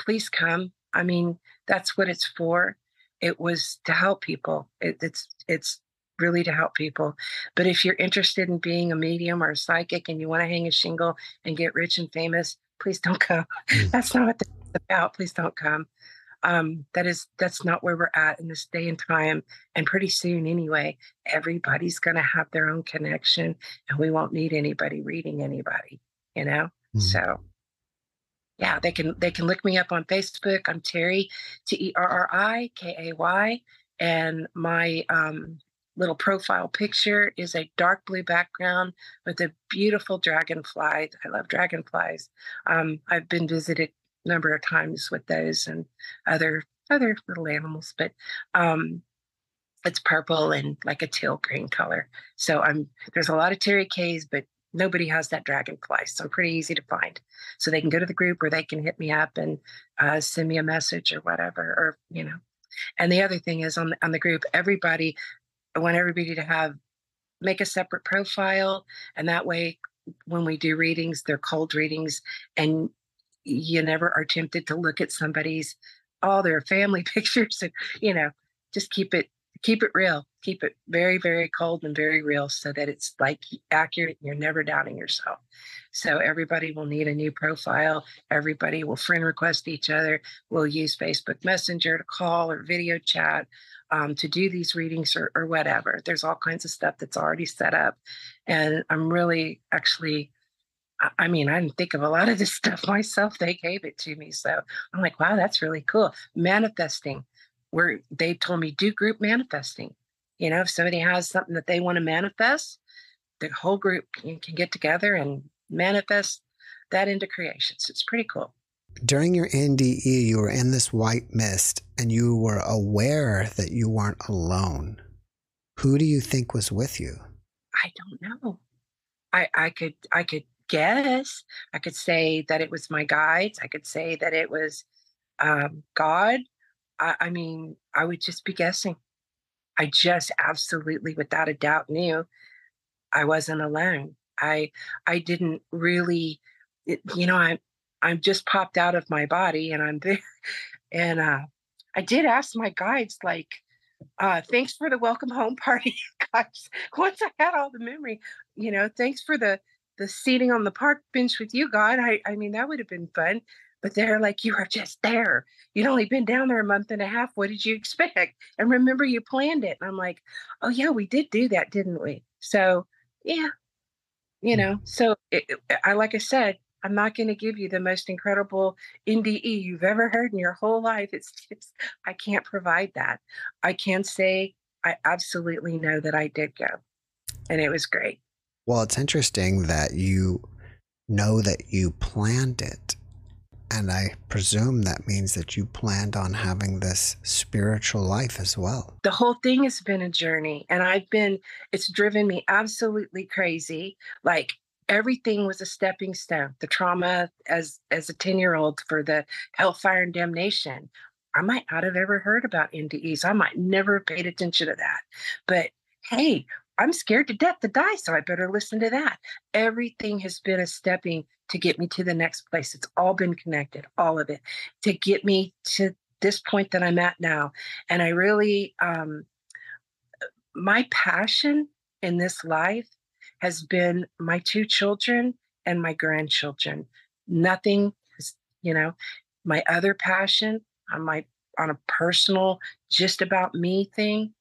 please come. I mean, that's what it's for. It was to help people. It, it's it's really to help people. But if you're interested in being a medium or a psychic and you want to hang a shingle and get rich and famous, please don't come. Mm. That's not what it's about. Please don't come. Um, that is that's not where we're at in this day and time. And pretty soon, anyway, everybody's going to have their own connection, and we won't need anybody reading anybody. You know. Mm. So yeah, they can they can look me up on Facebook. I'm Terri T E R R I K A Y, and my um, little profile picture is a dark blue background with a beautiful dragonfly. I love dragonflies. Um, I've been visited a number of times with those and other other little animals, but um, it's purple and like a teal green color. So I'm there's a lot of Terri Kay's, but nobody has that dragonfly. So I'm pretty easy to find. So they can go to the group or they can hit me up and uh, send me a message or whatever, or you know. And the other thing is on the, on the group, everybody I want everybody to have make a separate profile, and that way, when we do readings, they're cold readings, and you never are tempted to look at somebody's all their family pictures, and you know, just keep it keep it real, keep it very very cold and very real, so that it's like accurate. You're never doubting yourself. So everybody will need a new profile. Everybody will friend request each other. We'll use Facebook Messenger to call or video chat um, to do these readings or, or whatever. There's all kinds of stuff that's already set up. And I'm really actually, I mean, I didn't think of a lot of this stuff myself. They gave it to me. So I'm like, wow, that's really cool. Manifesting, where they told me do group manifesting. You know, if somebody has something that they want to manifest, the whole group can, can get together and manifest that into creation. So it's pretty cool during your NDE, you were in this white mist and you were aware that you weren't alone. Who do you think was with you? I don't know. I, I could I could guess. I could say that it was my guides. I could say that it was um, God. I, I mean, I would just be guessing. I just absolutely, without a doubt, knew I wasn't alone. I I didn't really, it, you know, I'm I'm just popped out of my body and I'm there. And uh, I did ask my guides, like, uh, thanks for the welcome home party, guys. Once I had all the memory, you know, thanks for the the seating on the park bench with you, God. I, I mean, that would have been fun. But they're like, you were just there. You'd only been down there a month and a half. What did you expect? And remember, you planned it. And I'm like, oh, yeah, we did do that, didn't we? So, yeah, you hmm. know, so it, I, like I said, I'm not going to give you the most incredible NDE you've ever heard in your whole life. It's just, I can't provide that. I can say I absolutely know that I did go, and it was great. Well, it's interesting that you know that you planned it. And I presume that means that you planned on having this spiritual life as well. The whole thing has been a journey, and I've been, it's driven me absolutely crazy. Like, everything was a stepping stone. The trauma as as a 10 year old for the hellfire and damnation. I might not have ever heard about NDEs. I might never have paid attention to that. But hey, I'm scared to death to die, so I better listen to that. Everything has been a stepping to get me to the next place. It's all been connected, all of it, to get me to this point that I'm at now. And I really, um, my passion in this life has been my two children and my grandchildren. Nothing, you know, my other passion on my on a personal, just about me thing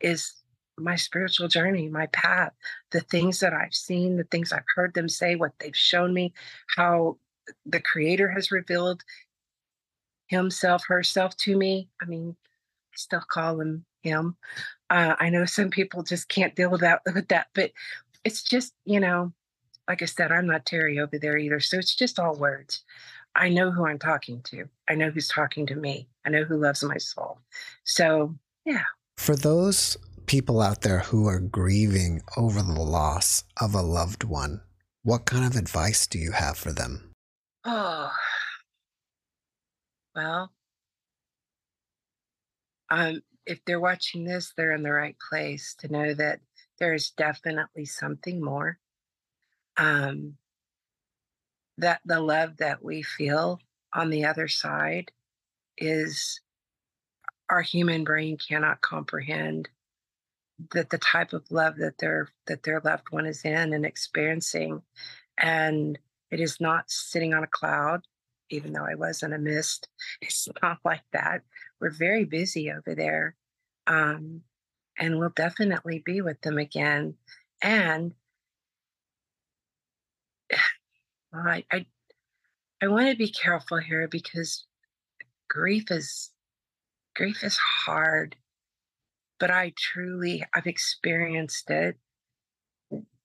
is my spiritual journey, my path, the things that I've seen, the things I've heard them say, what they've shown me, how the creator has revealed himself, herself to me. I mean, I still call him him. Uh, I know some people just can't deal with that with that, but it's just, you know, like I said, I'm not Terri over there either. So it's just all words. I know who I'm talking to. I know who's talking to me. I know who loves my soul. So, yeah. For those people out there who are grieving over the loss of a loved one, what kind of advice do you have for them? Oh, well, um, if they're watching this, they're in the right place to know that there is definitely something more. Um, that the love that we feel on the other side is our human brain cannot comprehend that the type of love that their that their loved one is in and experiencing and it is not sitting on a cloud even though i was in a mist. It's not like that. We're very busy over there um, and we'll definitely be with them again. And well, I, I i want to be careful here because grief is grief is hard but I truly I've experienced it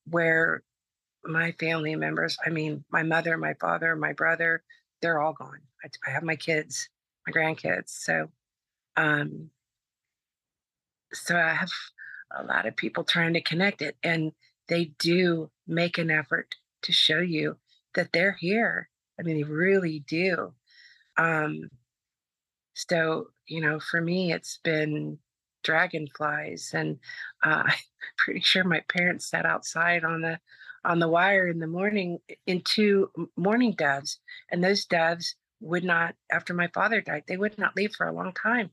where my family members, I mean, my mother, my father, my brother, they're all gone. I, I have my kids, my grandkids. So, um, so I have a lot of people trying to connect it, and they do make an effort to show you that they're here. I mean, they really do. Um, so, you know, for me, it's been dragonflies and uh, i'm pretty sure my parents sat outside on the on the wire in the morning into two mourning doves and those doves would not after my father died they would not leave for a long time.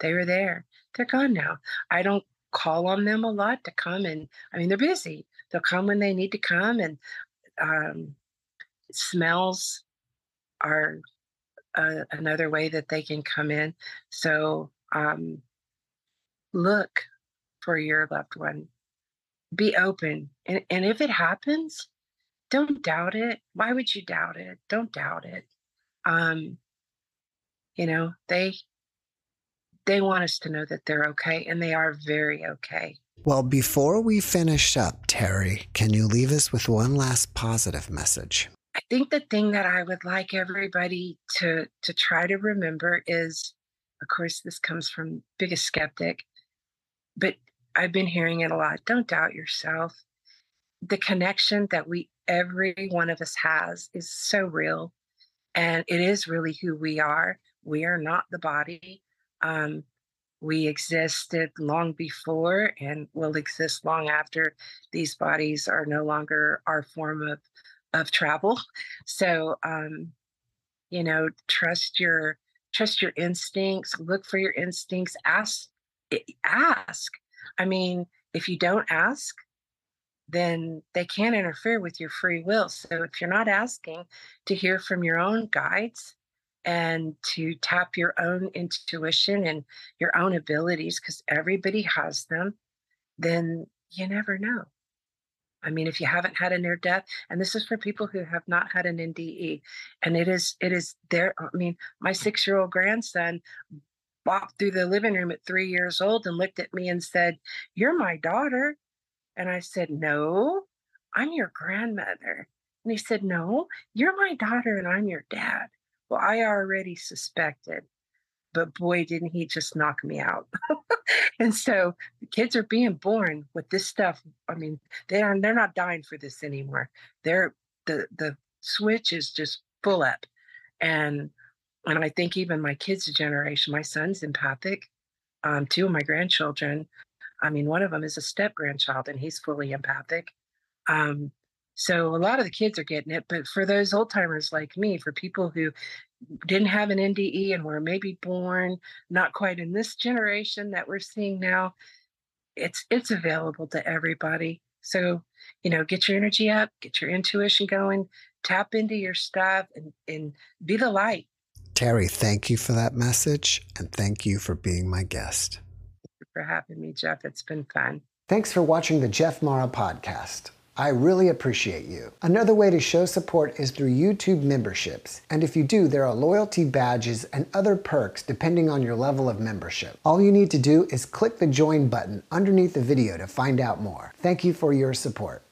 They were there. They're gone now. I don't call on them a lot to come and i mean they're busy. They'll come when they need to come and um, smells are uh, another way that they can come in. So um, look for your loved one. Be open. And, and if it happens, don't doubt it. Why would you doubt it? Don't doubt it. Um, you know, they they want us to know that they're okay and they are very okay. Well, before we finish up, Terri, can you leave us with one last positive message? I think the thing that I would like everybody to to try to remember is of course this comes from biggest skeptic but I've been hearing it a lot. Don't doubt yourself. The connection that we, every one of us has, is so real. And it is really who we are. We are not the body. Um, we existed long before and will exist long after these bodies are no longer our form of, of travel. So, um, you know, trust your trust your instincts. Look for your instincts. Ask ask. I mean, if you don't ask, then they can't interfere with your free will. So if you're not asking to hear from your own guides and to tap your own intuition and your own abilities, because everybody has them, then you never know. I mean, if you haven't had a near death, and this is for people who have not had an NDE, and it is, it is there. I mean, my six year old grandson walked through the living room at three years old and looked at me and said, You're my daughter. And I said, No, I'm your grandmother. And he said, No, you're my daughter and I'm your dad. Well, I already suspected, but boy, didn't he just knock me out. and so the kids are being born with this stuff. I mean, they are they're not dying for this anymore. They're the the switch is just full up. And and I think even my kids' generation, my son's empathic. Um, two of my grandchildren, I mean, one of them is a step grandchild and he's fully empathic. Um, so a lot of the kids are getting it, but for those old timers like me, for people who didn't have an NDE and were maybe born not quite in this generation that we're seeing now, it's it's available to everybody. So, you know, get your energy up, get your intuition going, tap into your stuff and, and be the light Terri, thank you for that message and thank you for being my guest. Thank you for having me, Jeff. It's been fun. Thanks for watching the Jeff Mara podcast. I really appreciate you. Another way to show support is through YouTube memberships. And if you do, there are loyalty badges and other perks depending on your level of membership. All you need to do is click the join button underneath the video to find out more. Thank you for your support.